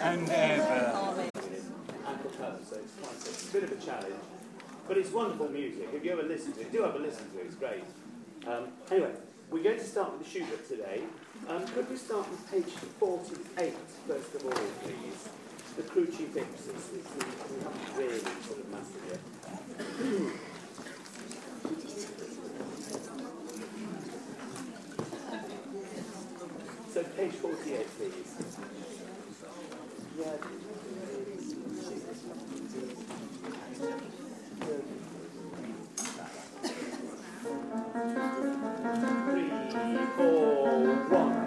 and ever. a so it's quite it's a bit of a challenge. But it's wonderful music. If you ever listen to it, do have a listen to it, it's great. Um, anyway, we're going to start with the Schubert today. Um, could we start with page 48, first of all, please? The crucifixus. It's we haven't really sort of mastered it. so page 48, please. Three, four, one.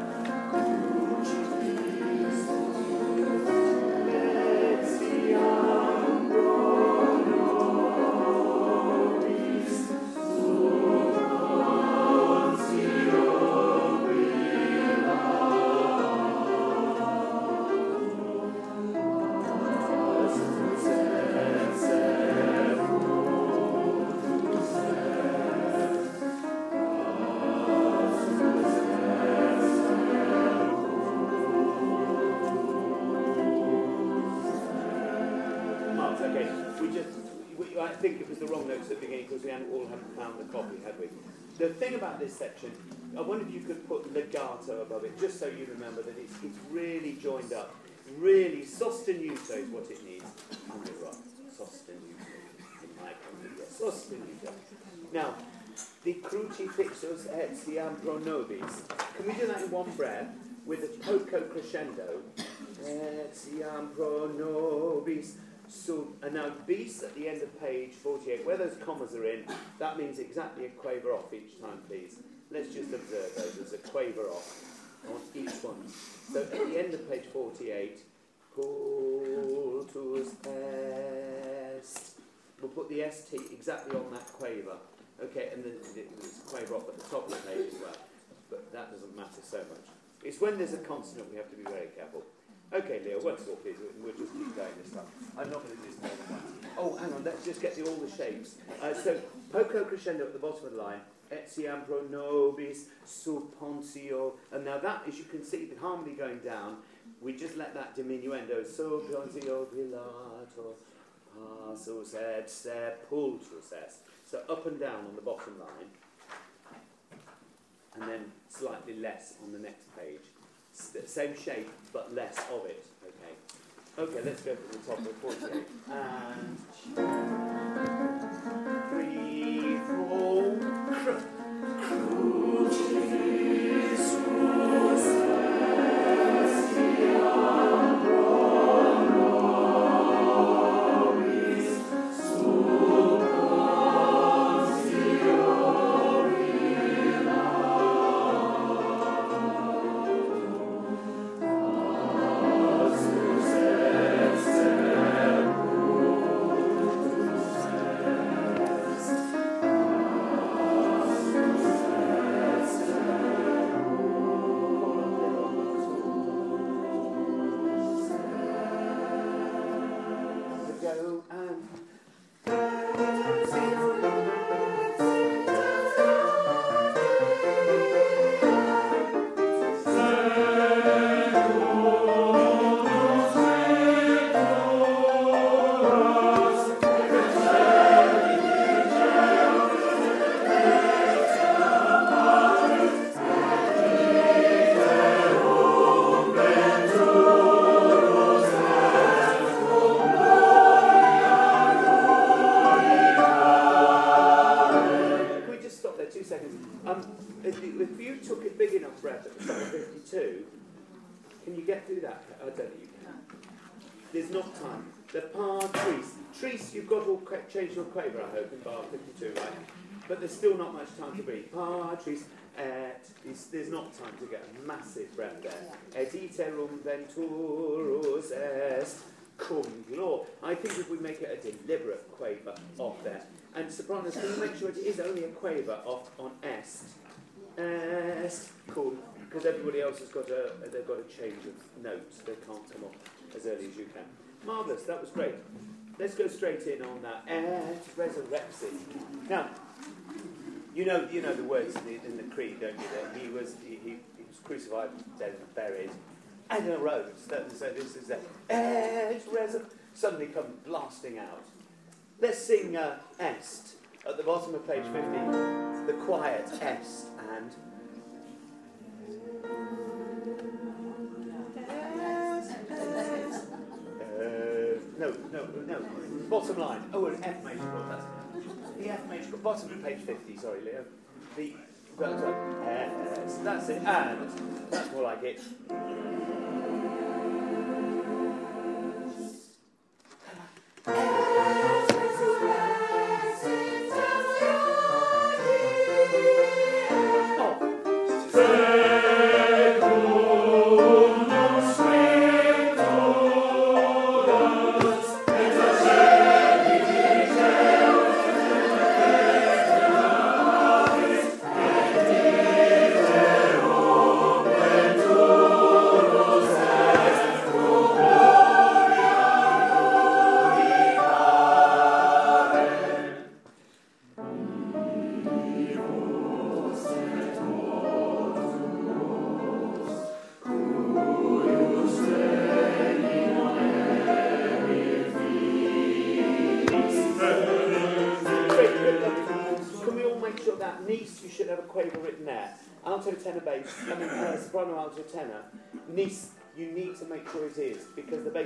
Now, the crucifixus et siam pro nobis. Can we do that in one breath with a poco crescendo? Et siam pro nobis. So, and now bis at the end of page 48, where those commas are in, that means exactly a quaver off each time, please. Let's just observe those. There's a quaver off on each one. So at the end of page 48, cultus est. We'll put the ST exactly on that quaver. Okay, and then a quaver off at the top of the page as well. But that doesn't matter so much. It's when there's a consonant we have to be very careful. Okay, Leo, once more, please. we- We'll just keep going this time. I'm not going to do this more than once. Oh, hang on, let's just get the, all the shapes. Uh, so, poco crescendo at the bottom of the line, et siam pro nobis, suppontio. And now that, as you can see, the harmony going down, we just let that diminuendo, suppontio pilato, passus et sepultus est. So up and down on the bottom line, and then slightly less on the next page. S- Same shape, but less of it. Okay. Okay, let's go from the top of 48. And three, four. breathe. Par trees. Et, uh, is- there's not time to get a massive breath there. Et iterum venturus est cum glor. I think if we make it a deliberate quaver off there. And sopranos, can you make sure it is only a quaver off on est? Est cum. Because everybody else has got a, they've got a change of notes. They can't come off as early as you can. Marvellous, that was great. Let's go straight in on that. Et resurrexit. Now, you know, you know the words in the, in the creed, don't you? That he was he, he, he was crucified, dead, and buried, Edna Rose. So this is a Edge suddenly come blasting out. Let's sing uh, Est at the bottom of page 50. The quiet Est and. Uh, no, no, no. Bottom line. Oh, an F major chord. That's the major. Bottom of page 50. Sorry, Leo. The done. Est. That's it. And that's more like it. Can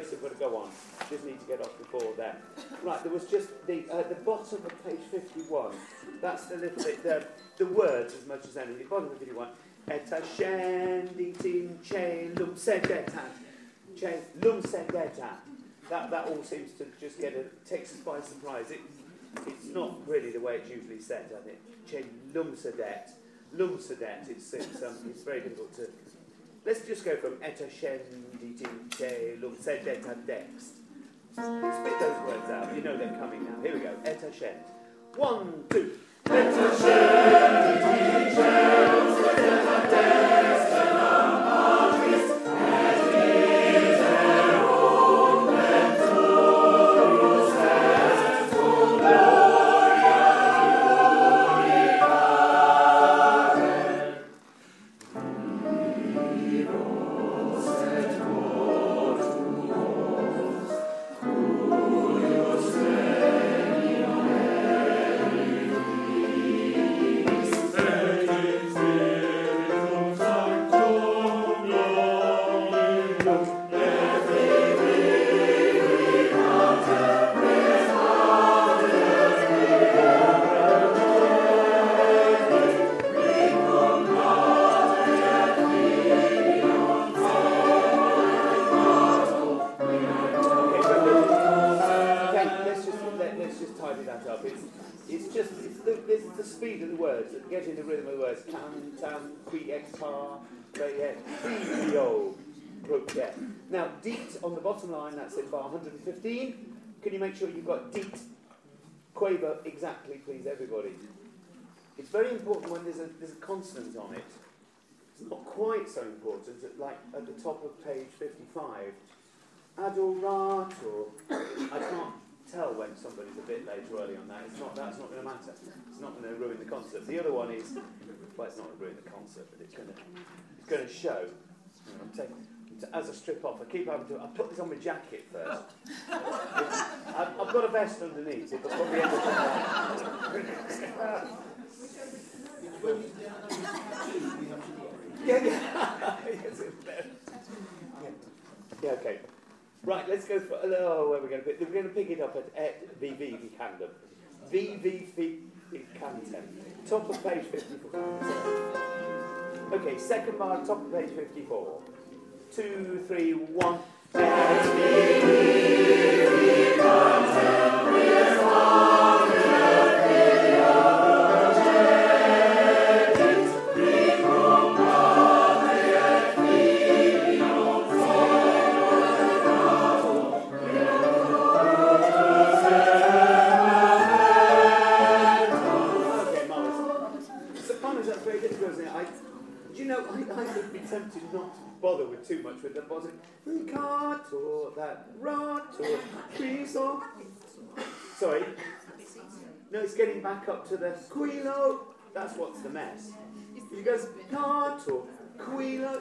have got to go on. Just need to get off before then. Right, there was just the uh, the bottom of page 51. That's the little bit the the words as much as anything. Bottom of 51. Eta scenditin che lum sedetat. Che lum sedetat. That that all seems to just get a takes us by surprise. It, it's not really the way it's usually said, I think. Che lumsedet. Lumsedet, it's, it's, um, it's very difficult to... Let's just go from eta scenditin che lumsedet ad dex. Spit those words out. You know they're coming now. Here we go. Eta scend. One, two. Eta line, bar 115. Can you make sure you've got deet quaver exactly, please, everybody? It's very important when there's a there's a consonant on it. It's not quite so important, at, like at the top of page 55. Adorator. I can't tell when somebody's a bit late or early on that. It's not, that's not going to matter. It's not going to ruin the concert. The other one is, well, it's not going to ruin the concert, but it's going to, it's going to show. I'm taking, as a strip off, I keep having to, I put this on my jacket first. I've, I've got a vest underneath, it, but probably end up Yeah, yeah. Yeah. yeah, okay. Right, let's go for. Oh, where are we going to pick? We're going to pick it up at et vivi vicandum. Vivi vicandum. Top of page 54. Okay, second bar, top of page 54. Two, three, one. Okay,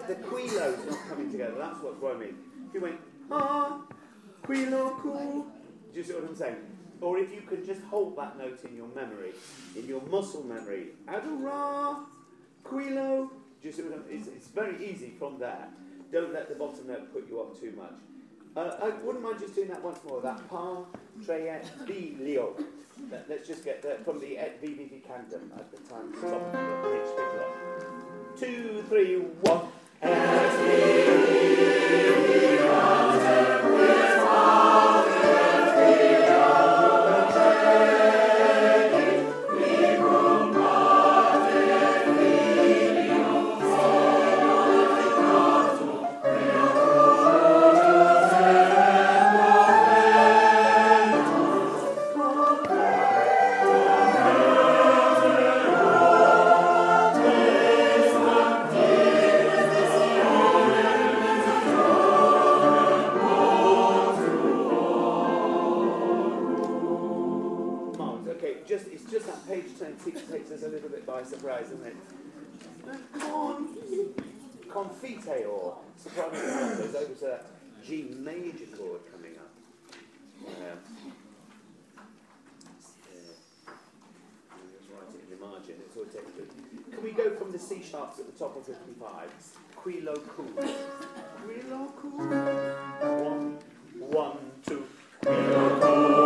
the quilo's not coming together. That's what's worrying me. If you went, ah, quilo, cool. Do you see what I'm saying? Or if you could just hold that note in your memory, in your muscle memory, adora, quilo. Do you see what I'm it's, it's very easy from there. Don't let the bottom note put you off too much. Uh, I wouldn't mind just doing that once more. That pa treet b leo. Let, us just get that from the eh, et vivi vicandum at the time. Top of the pitch, Two, three, one. And in the altar with guys, isn't it? Confite or soprano. There was a G major chord coming up. Margin. It's all textured. Can we go from the C sharps at the top of 55? Qui lo cool. Qui lo cool. One, one, two. Qui lo cool.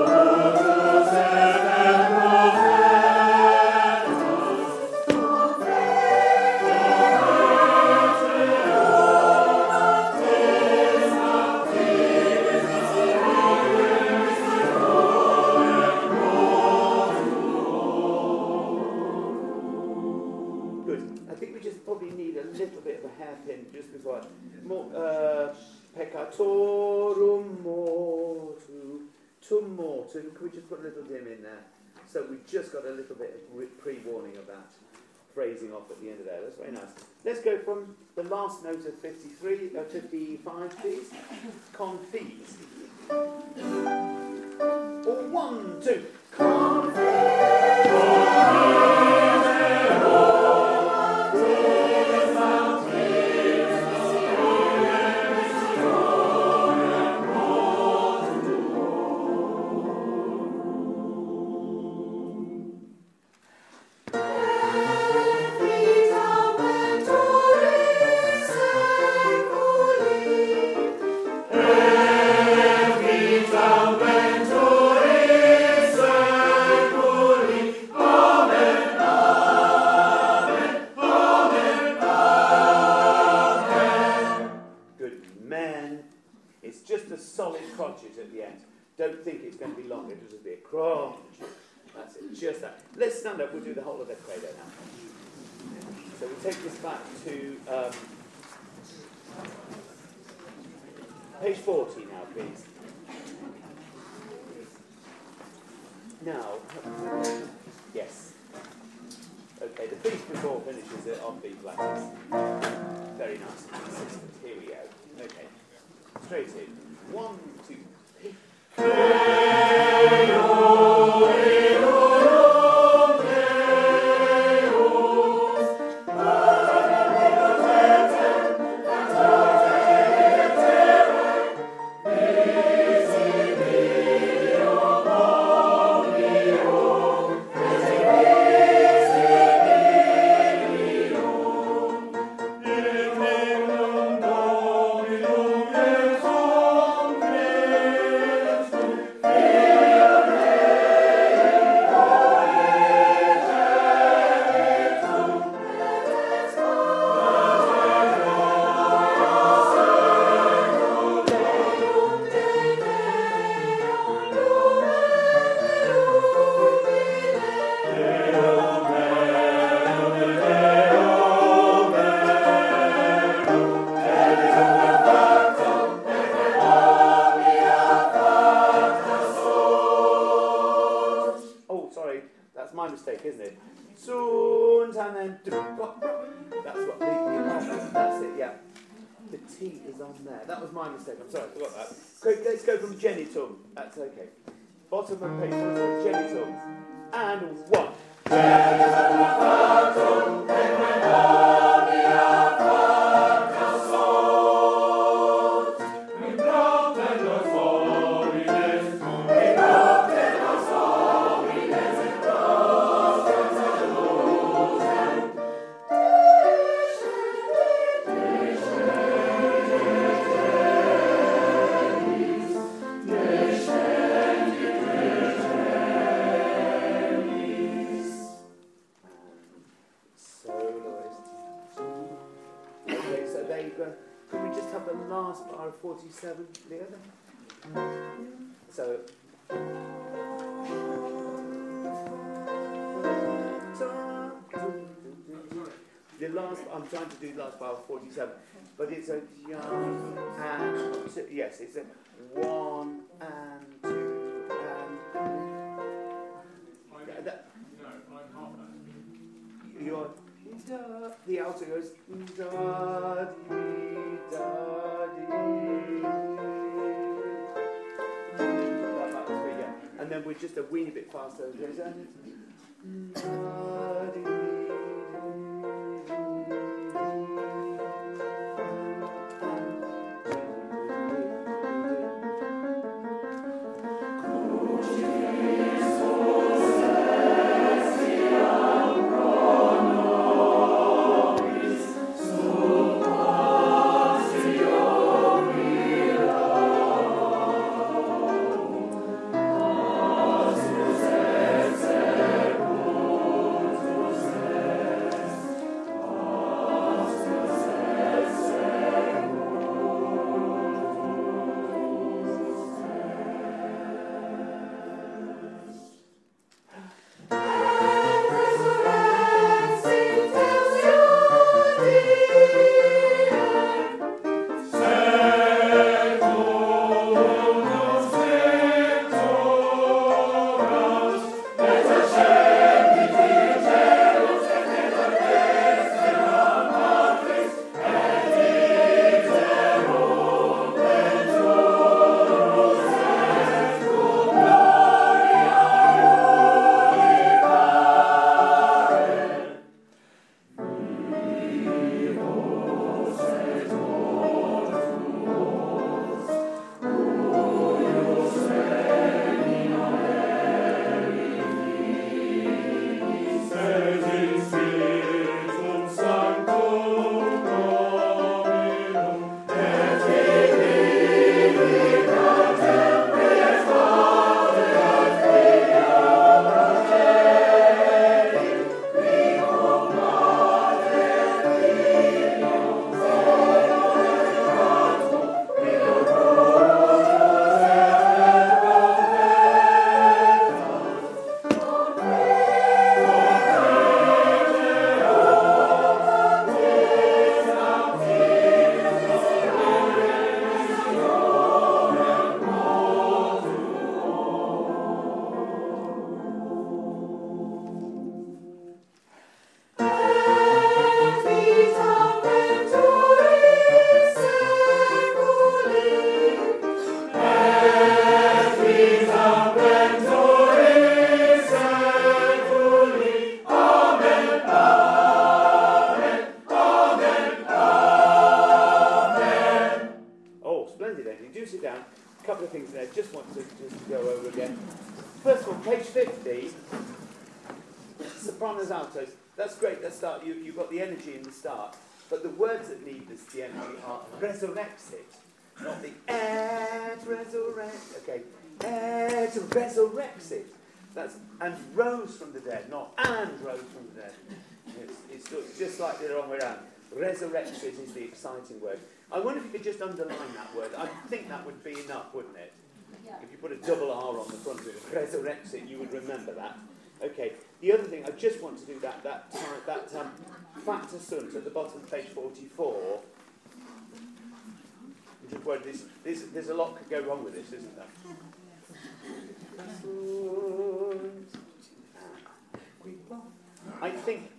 can we just put a little dim in there? So we've just got a little bit of pre-warning of that phrasing off at the end of there. That's very nice. Let's go from the last note of 53, uh, 55, please. Confit. Or one, two. Confit. just a solid crotchet at the end. Don't think it's going to be long. It'll just be a crotchet. That's it. Just that. Let's stand up. We'll do the whole of the credo now. So we take this back to um, page 40 now, please. Now, yes. Okay, the piece before finishes it. on B flat. Very nice. Here we go. Okay. Straight in. One, two, three. Música altos. That's great. Let's start. You, you've got the energy in the start. But the words that need this, the energy are resurrexit, not the et resurrect. Okay, et resurrexit. That's and rose from the dead, not and rose from the dead. It's, it's just- like the wrong way around. Resurrexit is the exciting word. I wonder if you could just underline that word. I think that would be enough, wouldn't it? If you put a double R on the front of it, resurrexit, you would remember that. Okay. The other thing, I just want to do that that that um, facta sunt at the bottom of page 44. I'm just worried this, this, there's a lot could go wrong with this, isn't there? I think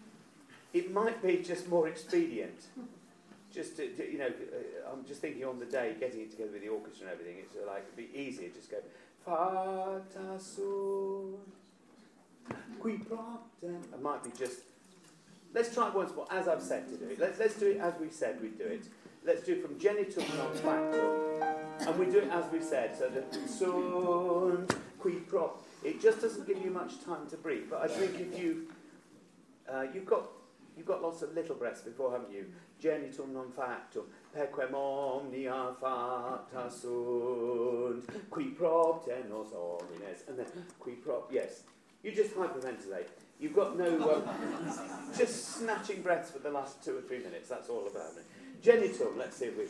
it might be just more expedient. Just to, to, you know, uh, I'm just thinking on the day, getting it together with the orchestra and everything, it's like it'd be easier just go Fata sunt qui proptem. It might be just. Let's try it once more, as I've said to do it. Let's, let's do it as we said we'd do it. Let's do it from genitum non factum. And we do it as we said, so that sunt qui prop. It just doesn't give you much time to breathe. But I think if you, uh, you've got, you've got lots of little breaths before, haven't you? Genitum non factum, pequem omnia facta sunt, qui propter nos homines, and then qui prop, yes. You just hyperventilate. You've got no, um, just snatching breaths for the last two or three minutes, that's all about it. Genitum, let's see if we...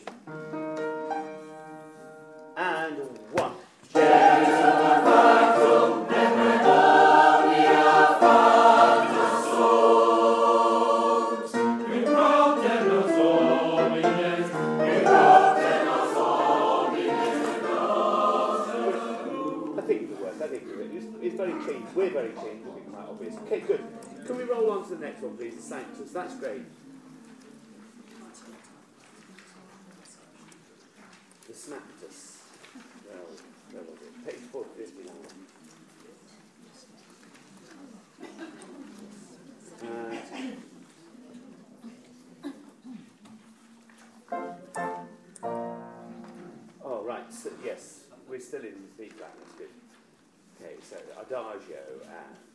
And one. Sanctus. That's great. The Snaptus. Well, where was it? Page 459. Uh, oh, right. So, yes, we're still in the flat. That's good. Okay, so Adagio and.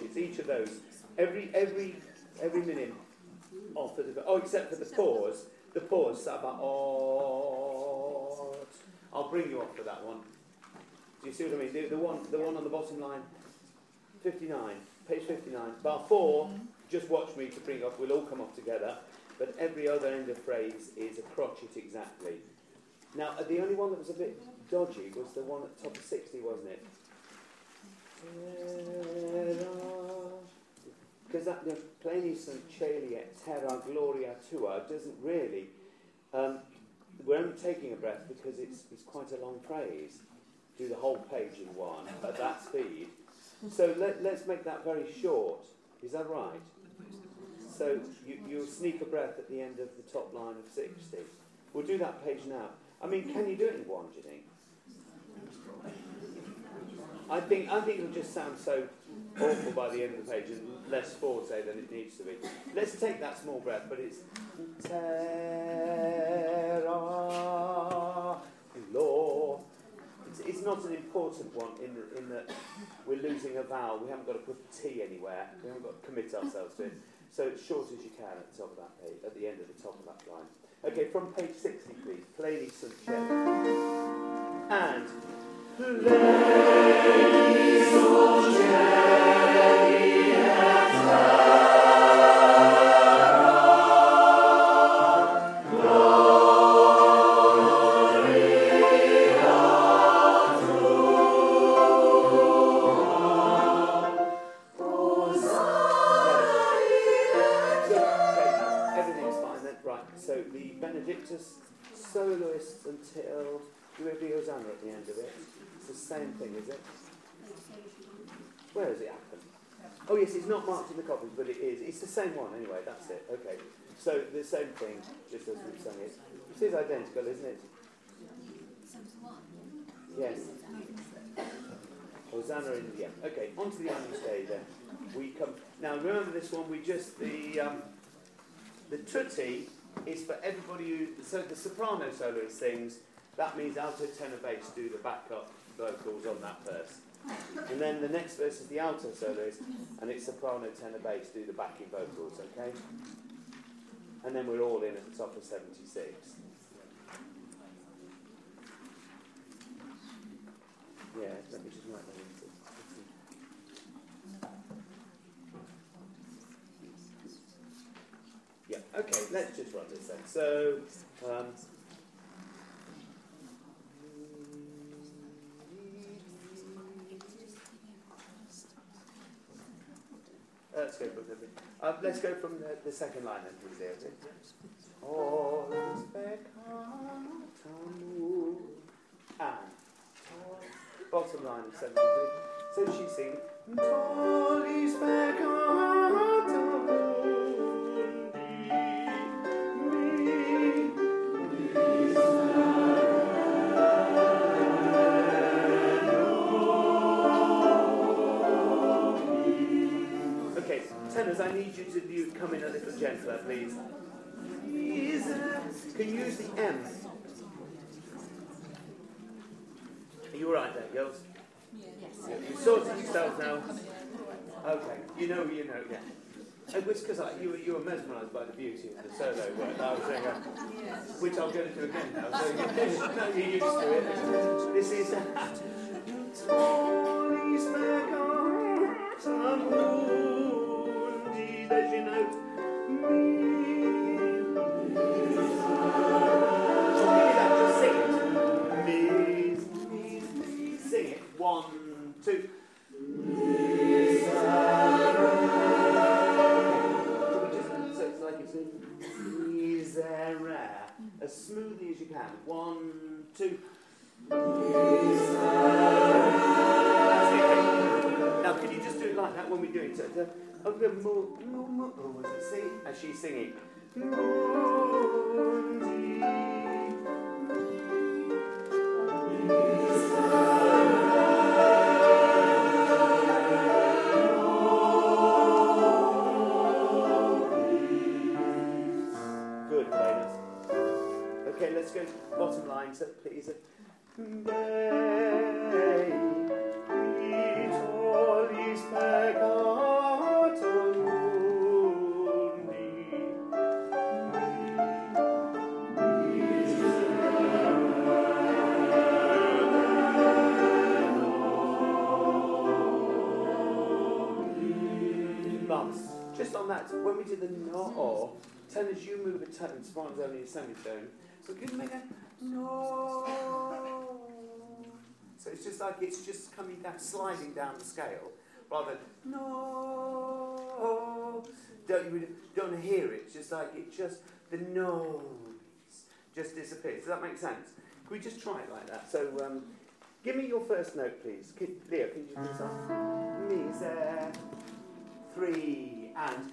Crotchets, each of those. Every, every, every minute off the, oh, except for the pause, the pause, Sabaoth. Oh, I'll bring you off for that one. Do you see what I mean? The, the one, the one on the bottom line, 59, page 59, bar 4, just watch me to bring off, we'll all come off together, but every other end of phrase is a crotchet exactly. Now, the only one that was a bit dodgy was the one at the top of 60, wasn't it? Because that, the St. Celia Terra Gloria Tua doesn't really, um, we're only taking a breath because it's, it's quite a long phrase. Do the whole page in one at that speed. So let, let's make that very short. Is that right? So you, you'll sneak a breath at the end of the top line of 60. We'll do that page now. I mean, can you do it in one, do you think? I think, I think it'll just sound so awful by the end of the page and less forte than it needs to be. Let's take that small breath, but it's terra law. It's, it's not an important one in, in that we're losing a vowel. We haven't got to put T anywhere. We haven't got to commit ourselves to it. So as short as you can at the top of that page, at the end of the top of that line. Okay, from page 60, please. Play. Shelley. And play sung it. Is identical, isn't it? Yes. Hosanna in the end. Okay, on to the Agnus Dei then. We come now remember this one, we just the um, the tutti is for everybody who so the soprano soloist sings, that means alto tenor bass do the backup vocals on that verse. And then the next verse is the alto soloist, and it's soprano, tenor, bass do the backing vocals, okay? And then we're all in at the top of 76. Yeah, let me just write that into. Yeah, okay, let's just run this then. So, um, let's go from the, uh, let's go from the, the second line then, please. And bottom line of 73. So Tolis peccatum I need you to do, come in a little gentler, please. Uh, Can you use the M? Are you alright there, girls? Yes. You sorted yourselves now? Okay, you know, you know, yeah. It was because you, were- you were mesmerised by the beauty of the solo work that I was saying, uh, which I'm going to do again now. So no, you're used to it. This is. Tolis please. Sing it. One, two. Oh, the mo, mo, mo, oh, was it see? As uh, she's singing. Good, players. Okay, let's go bottom line, so please. Or, tenors, you move a tone, sopranos only a semitone. So give me a no. So it's just like it's just coming down, sliding down the scale, rather than no. Don't you don't hear it? It's just like it just the noise just disappears. Does that make sense? Can we just try it like that? So um, give me your first note, please. Can, Leo, can you do this off? Miser, three, and.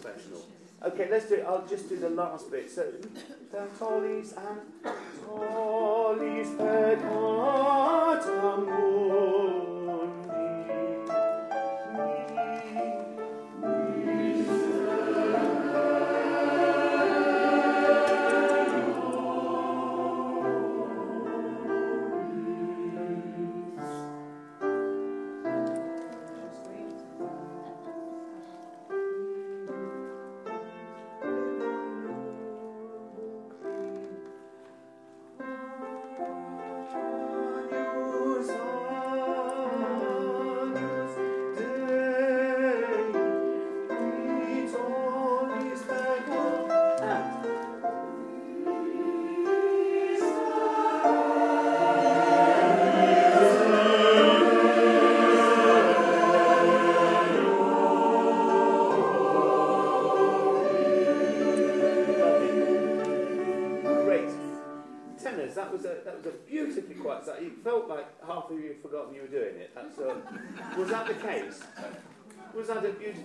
Okay, let's do it. I'll just do the last bit. So, the tollies and tollies peccatum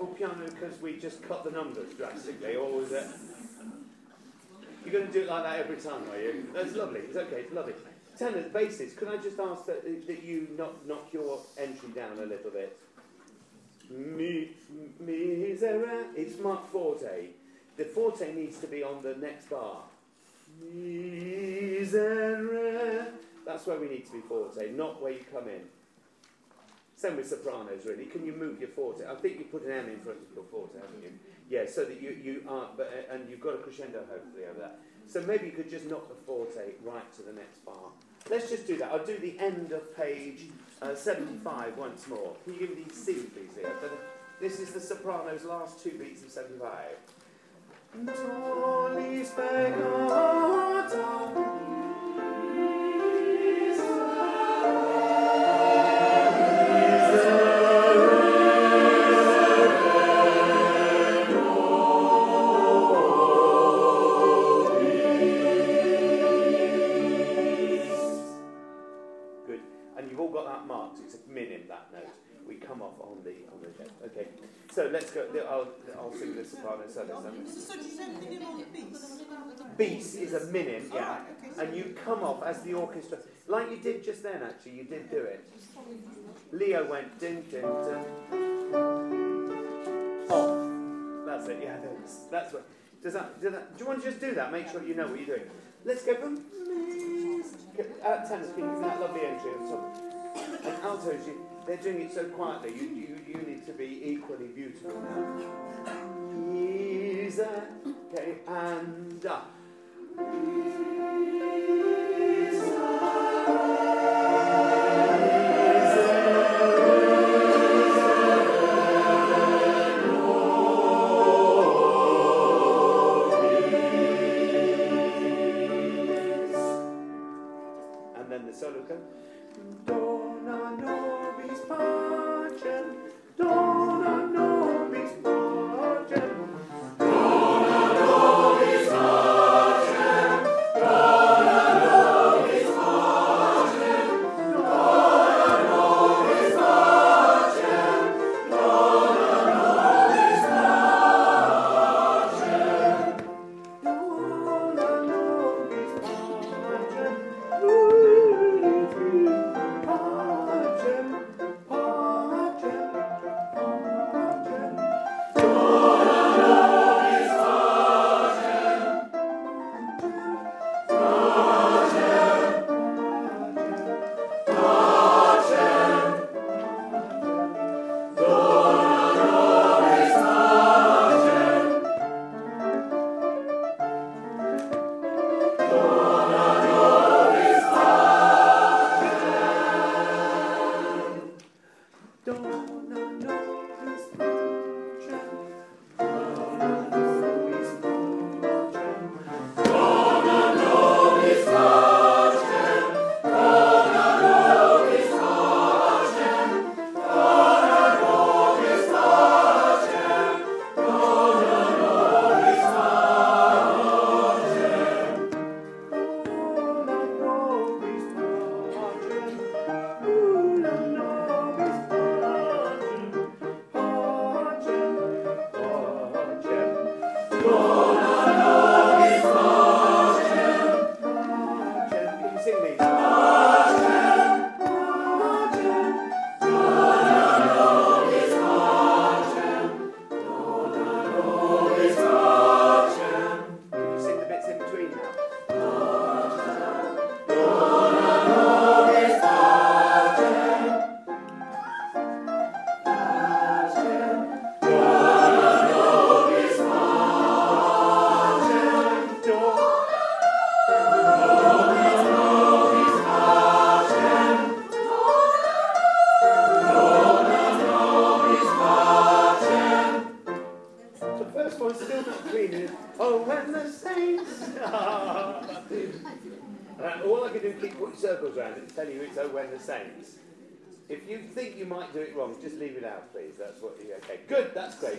piano because we just cut the numbers drastically, or was it? You're going to do it like that every time, are you? That's lovely. It's okay. It's lovely. Tenor, basis. Can I just ask that, that you knock, knock your entry down a little bit? Mi, misera. It's marked forte. The forte needs to be on the next bar. Misera. That's where we need to be forte, not where you come in. Same with sopranos, really. Can you move your forte? I think you put an M in front of your forte, haven't you? Yeah, so that you, you are, but, uh, and you've got a crescendo hopefully over that. So maybe you could just knock the forte right to the next bar. Let's just do that. I'll do the end of page uh, 75 once more. Can you give me the C, please, the- This is the soprano's last two beats of 75. The soprano solo. So do you say on beats? Beats is a minim, yeah. Alright, okay, so- And you come off as the orchestra, like you did just then. Actually, you did do it. Leo went ding ding ding. Off. That's it. Yeah, that's, that's what. Does that, does that? Do you want to just do that? Make sure you know what you're doing. Let's go from. Uh, tenors, can you that lovely entry on top? And altos, you, they're doing it so quietly. You, you, you need to be equally beautiful now. Easy. Okay, and up.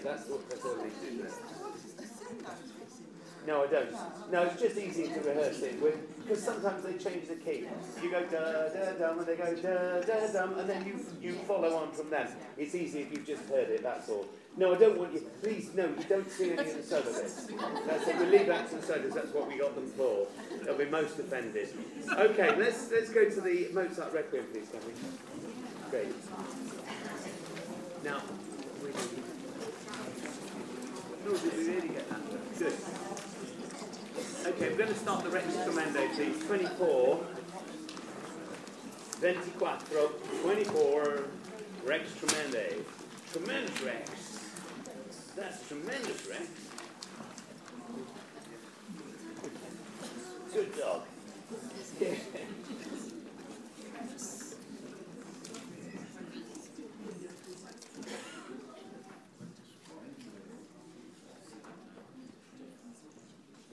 That's. That's all to do. No, I don't. No, it's just easy to rehearse it. Because sometimes they change the key. You go da da dum, and they go da da dum, and then you you follow on from them. It's easy if you've just heard it. That's all. No, I don't want you. Please, no, you don't see any of the solo. That's it. We leave that to the solos. That's what we got them for. They'll be most offended. Okay, let's let's go to the Mozart Requiem, please, can we? Great. Now, we Good. Okay, we're going to start the Rex Tremendo, please. 24. 24. 24. Rex Tremende. Tremendous Rex. That's tremendous, Rex. Good dog. Yeah.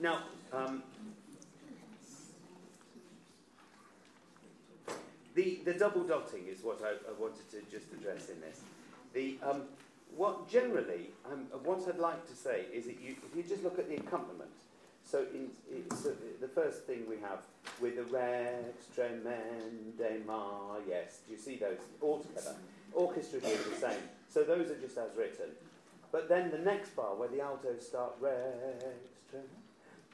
Now, um, the, the double dotting is what I, I wanted to just address in this. The, um, what generally, um, what I'd like to say is that you, if you just look at the accompaniment, so in, in, so the first thing we have with the Rex, Tremende, Ma, yes, do you see those all together? Orchestra do the same. So those are just as written. But then the next bar where the altos start Rex, Tremende,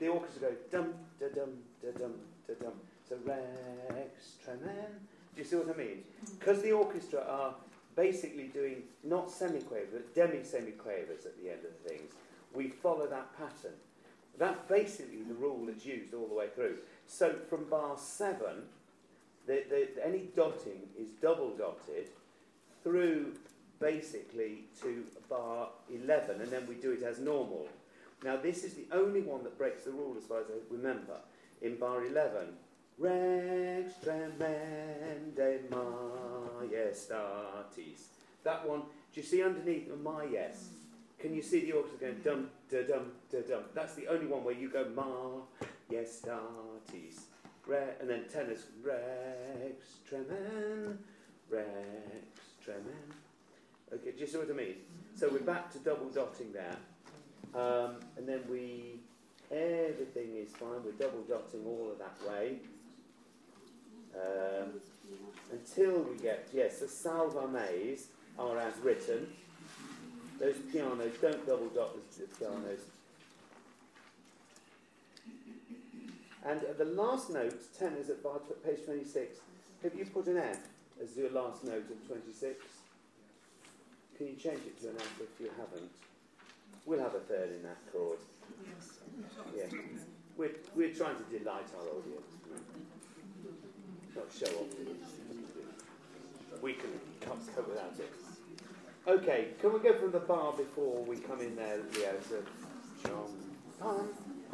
the orchestra go dum da dum da dum da dum. So Rex Tremend. Do you see what I mean? Mm. Because the orchestra are basically doing not semiquavers but demi semiquavers at the end of things. We follow that pattern. That's basically the rule that's used all the way through. So from bar seven, the, the, any dotting is double dotted through basically to bar 11, and then we do it as normal. Now, this is the only one that breaks the rule as far as I remember. In bar 11, Rex tremende majestatis. That one, do you see underneath my yes? Can you see the orchestra going dum da dum da dum? That's the only one where you go majestatis. Re, and then tenors Rex tremen, Rex tremen. Okay, do you see what I mean? So we're back to double dotting there. Um, and then we, everything is fine, we're double dotting all of that way. Um, until we get, yes, the salva are as written. Those pianos, don't double dot the, pianos. And at the last note, 10 is at page 26, have you put an F as your last note of 26? Can you change it to an F if you haven't? We'll have a third in that chord. Yeah. We're, we're trying to delight our audience. Not show off. We can cope without it. Okay, can we go from the bar before we come in there, Leo? So,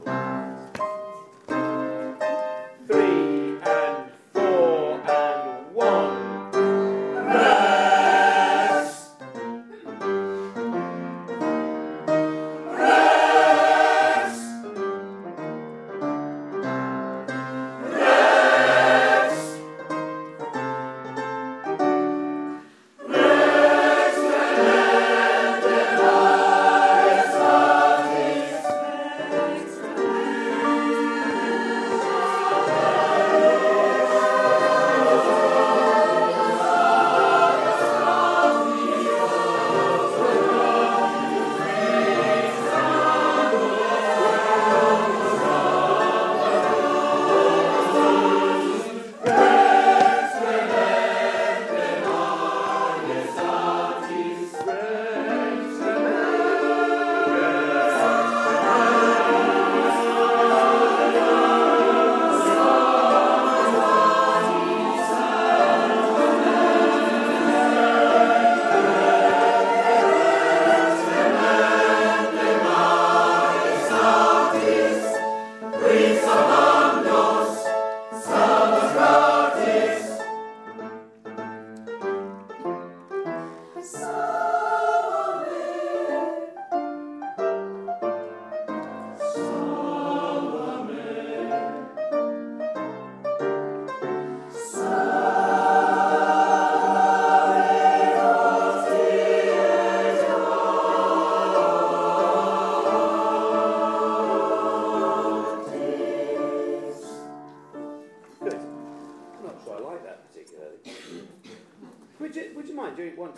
John,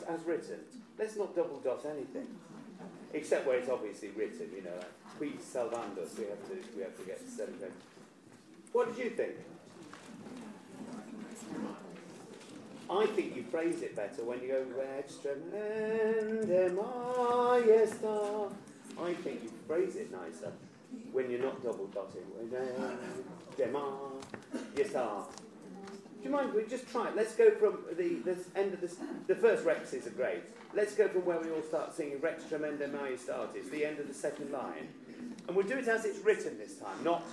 as written. Let's not double dot anything. Except where it's obviously written, you know, like qui salvandos, we have to we have to get. What did you think? I think you phrase it better when you go extra. I think you phrase it nicer when you're not double dotting. Majestar. Do you mind? We just try it. Let's go from the this end of this. The first Rexes are great. Let's go from where we all start singing Rex Tremenda Majestatis, the end of the second line, and we'll do it as it's written this time, not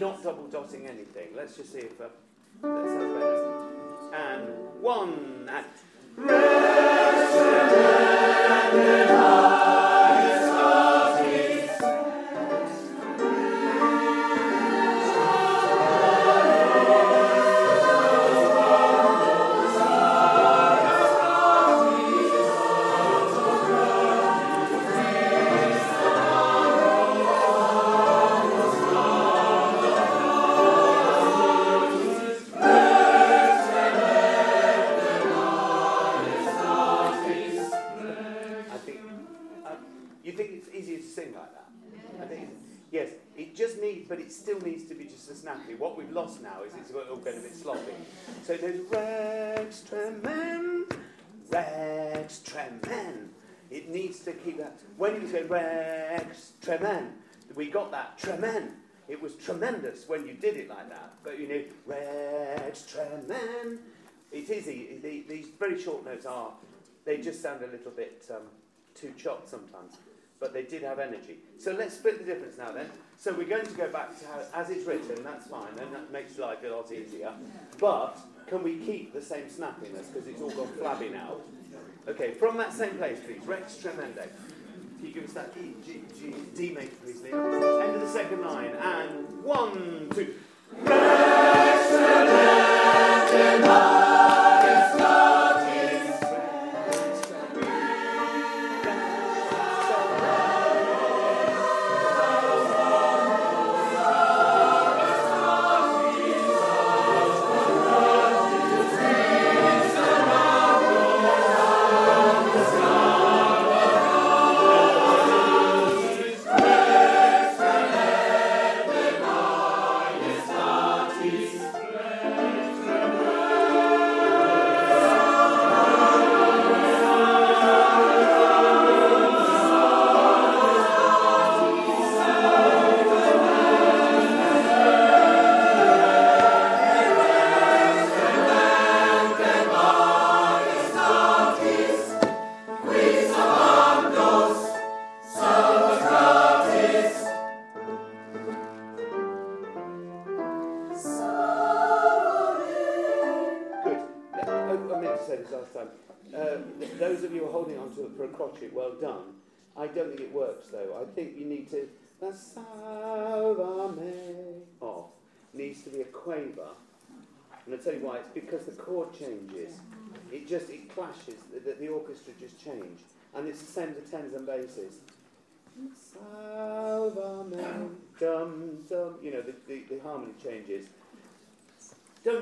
not double dotting anything. Let's just see if uh, that sounds better. And one and. Rex Tremenda we got that tremen. It was tremendous when you did it like that. But you know, rex tremen. It is the, these very short notes are. They just sound a little bit um, too chopped sometimes, but they did have energy. So let's split the difference now then. So we're going to go back to how, as it's written. That's fine, and that makes life a lot easier. But can we keep the same snappiness because it's all gone flabby now? Okay, from that same place, please. Rex tremende. Can you give us that E, G, G, D major, please? End of the second line. And one, two.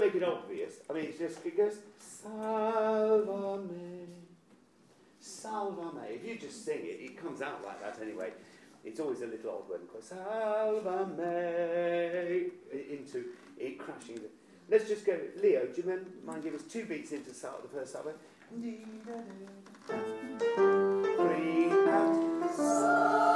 Make it obvious. I mean, it's just, it goes, Salvame, Salvame. If you just sing it, it comes out like that anyway. It's always a little odd when it goes, Salvame, into it crashing. Let's just go, Leo, do you mind giving us two beats into the the first Salvame? Three, out.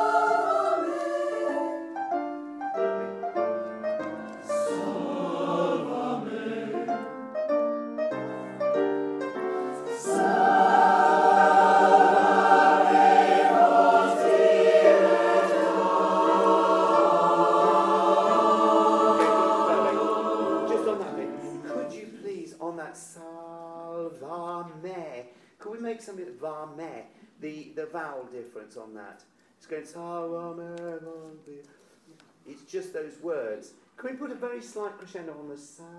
Those words. Can we put a very slight crescendo on the salvame?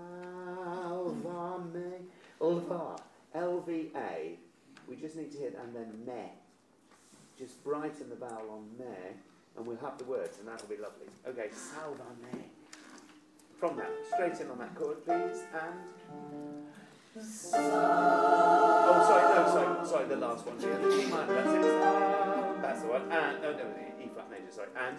Ulva. L-V-A. We just need to hit and then me. Just brighten the vowel on me and we'll have the words and that'll be lovely. Okay, salvame. From that, straight in on that chord, please, and... Oh, sorry, no, sorry. sorry, the last one here. The G minor, that's it. That's the one. And, no, no, E flat major, sorry. And.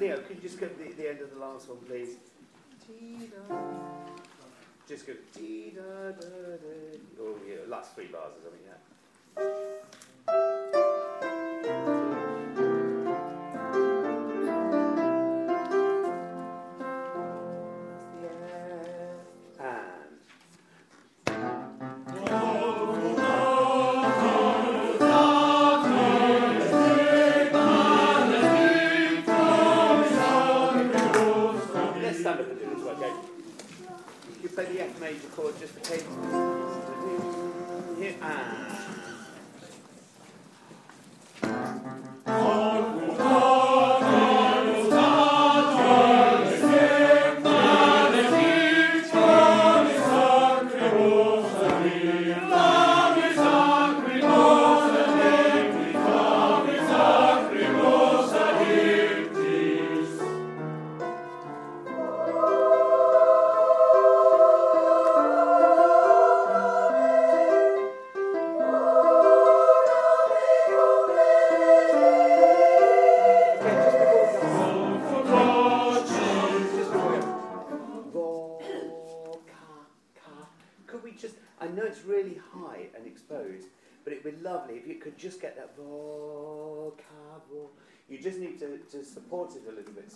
Leo, could you just go to the, the end of the last one, please? Just go. Oh, yeah, last three bars or something, yeah.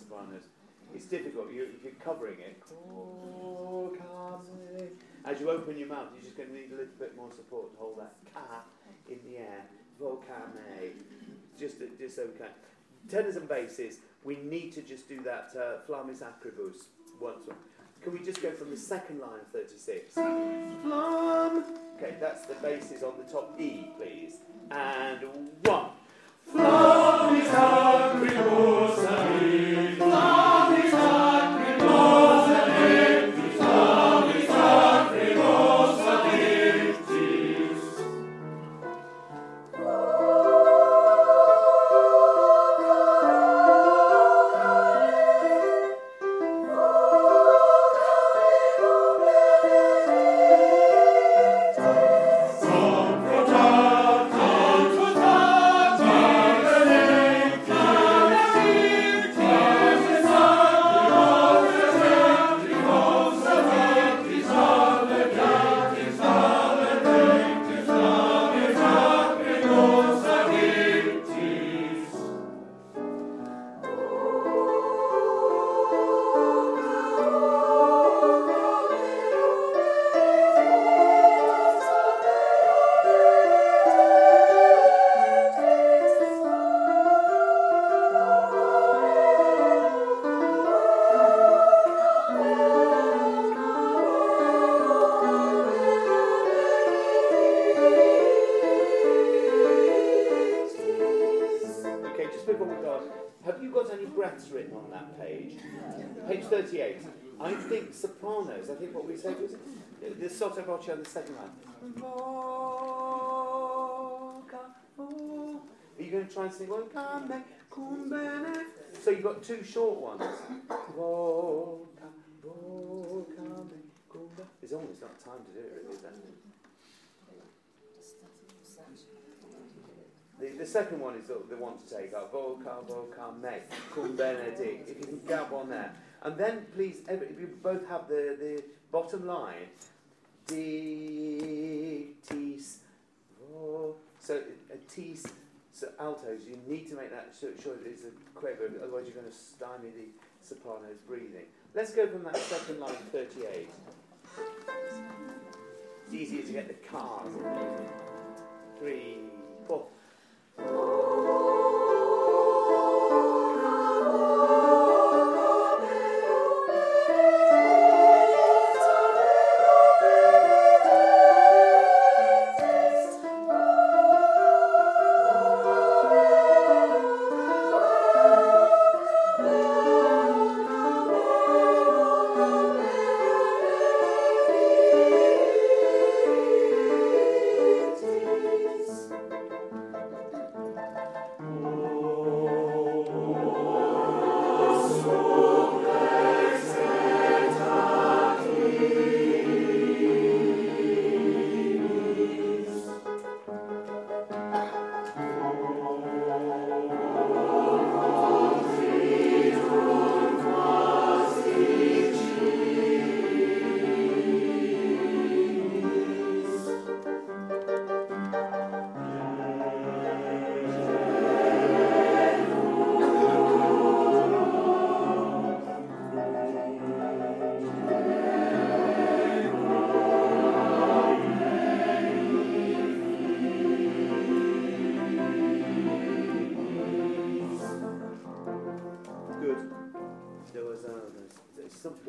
Sopranos. It's difficult, you, if you're covering it. Vo. As you open your mouth, you're just going to need a little bit more support to hold that ca in the air. Vo, ca, me. Just, just can. Tenors and basses, we need to just do that uh, flammis acribus once more. Can we just go from the second line of 36? Flam. Okay, that's the basses on the top E, please. And one. Flammis acribus on the second line. Are you going to try and sing one? So you've got two short ones. Voca, voca me cum bene. There's almost not time to do it, really, is there? The, the second one is the, the one to take. Voca, voca me, cum benedict. If you can get one there. And then please, every, if you both have the, the bottom line, tis. So a tis, so altos, you need to make that sure, it's a quaver, otherwise you're going to stymie the soprano's breathing. Let's go from that second line, 38. It's easier to get the cars. Three, four.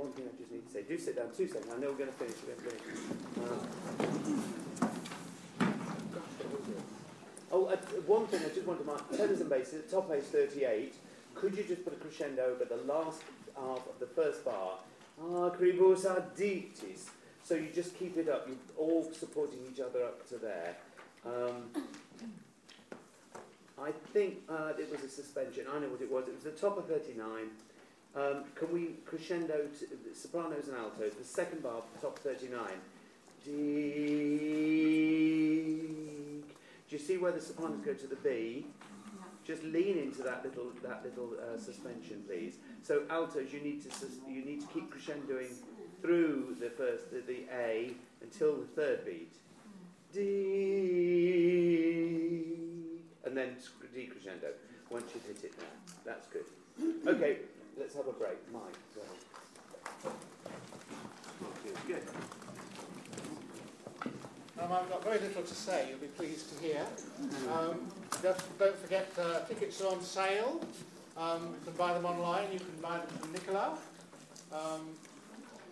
One thing I just need to say. Do sit down, two seconds. I know we're going to finish. We're going to finish. Um, oh, uh, one thing I just want to mark. Tenors and basses, top is 38. Could you just put a crescendo over the last half of the first bar? Ah, cribos addictis. So you just keep it up. You're all supporting each other up to there. Um, I think uh, it was a suspension. I know what it was. It was the top of 39. Um, can we crescendo to sopranos and altos? The second bar, top 39. Deek. Do you see where the sopranos go to the B? Just lean into that little that little uh, suspension, please. So altos, you need to you need to keep crescendoing through the first the, the A until the third beat. D and then decrescendo once you've hit it there. That's good. Okay, let's have a break. Mike, go. Good. Um, I've got very little to say, you'll be pleased to hear. Um, just don't forget, uh, tickets are on sale. Um, you can buy them online, you can buy them from Nicola. Um,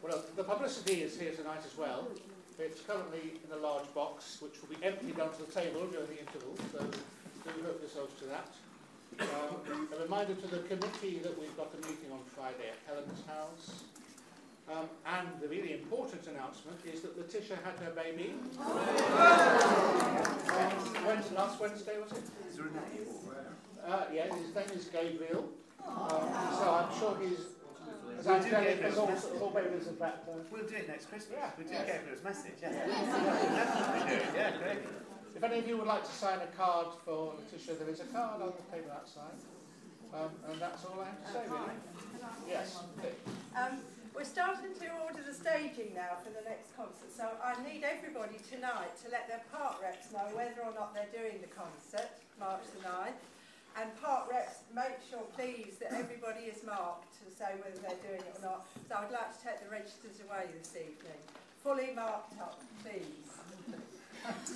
well, the publicity is here tonight as well. It's currently in a large box, which will be emptied onto the table during the interval, so do hook yourselves to that. Um, a reminder to the committee that we've got a meeting on Friday at Helen's house. Um, and the really important announcement is that Letitia had her baby. Um, Wednesday, last Wednesday, was it? Is there a name? Uh, yeah, his name is Gabriel. Um, so I'm sure he's as We'll angelic as all, all babies. Uh, We'll do it next Christmas. Yeah. We'll do Yes. Gabriel's message. Yeah. It. Yeah, great. If any of you would like to sign a card for Letitia, there is a card on the table outside. Um, and that's all I have to say, really. Yes. Um, we're starting to order the staging now for the next concert, so I need everybody tonight to let their part reps know whether or not they're doing the concert, March the 9th. And part reps, make sure please that everybody is marked to say whether they're doing it or not. So I'd like to take the registers away this evening. Fully marked up, please. Okay.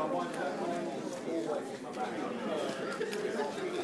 I want to have my name always in my back.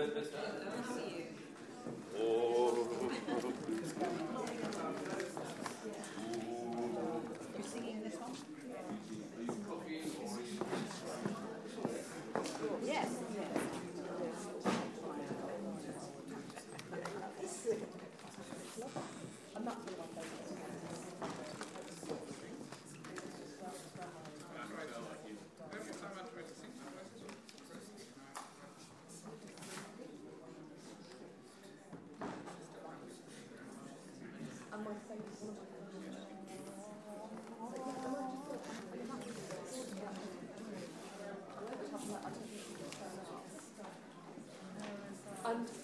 You're oh.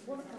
What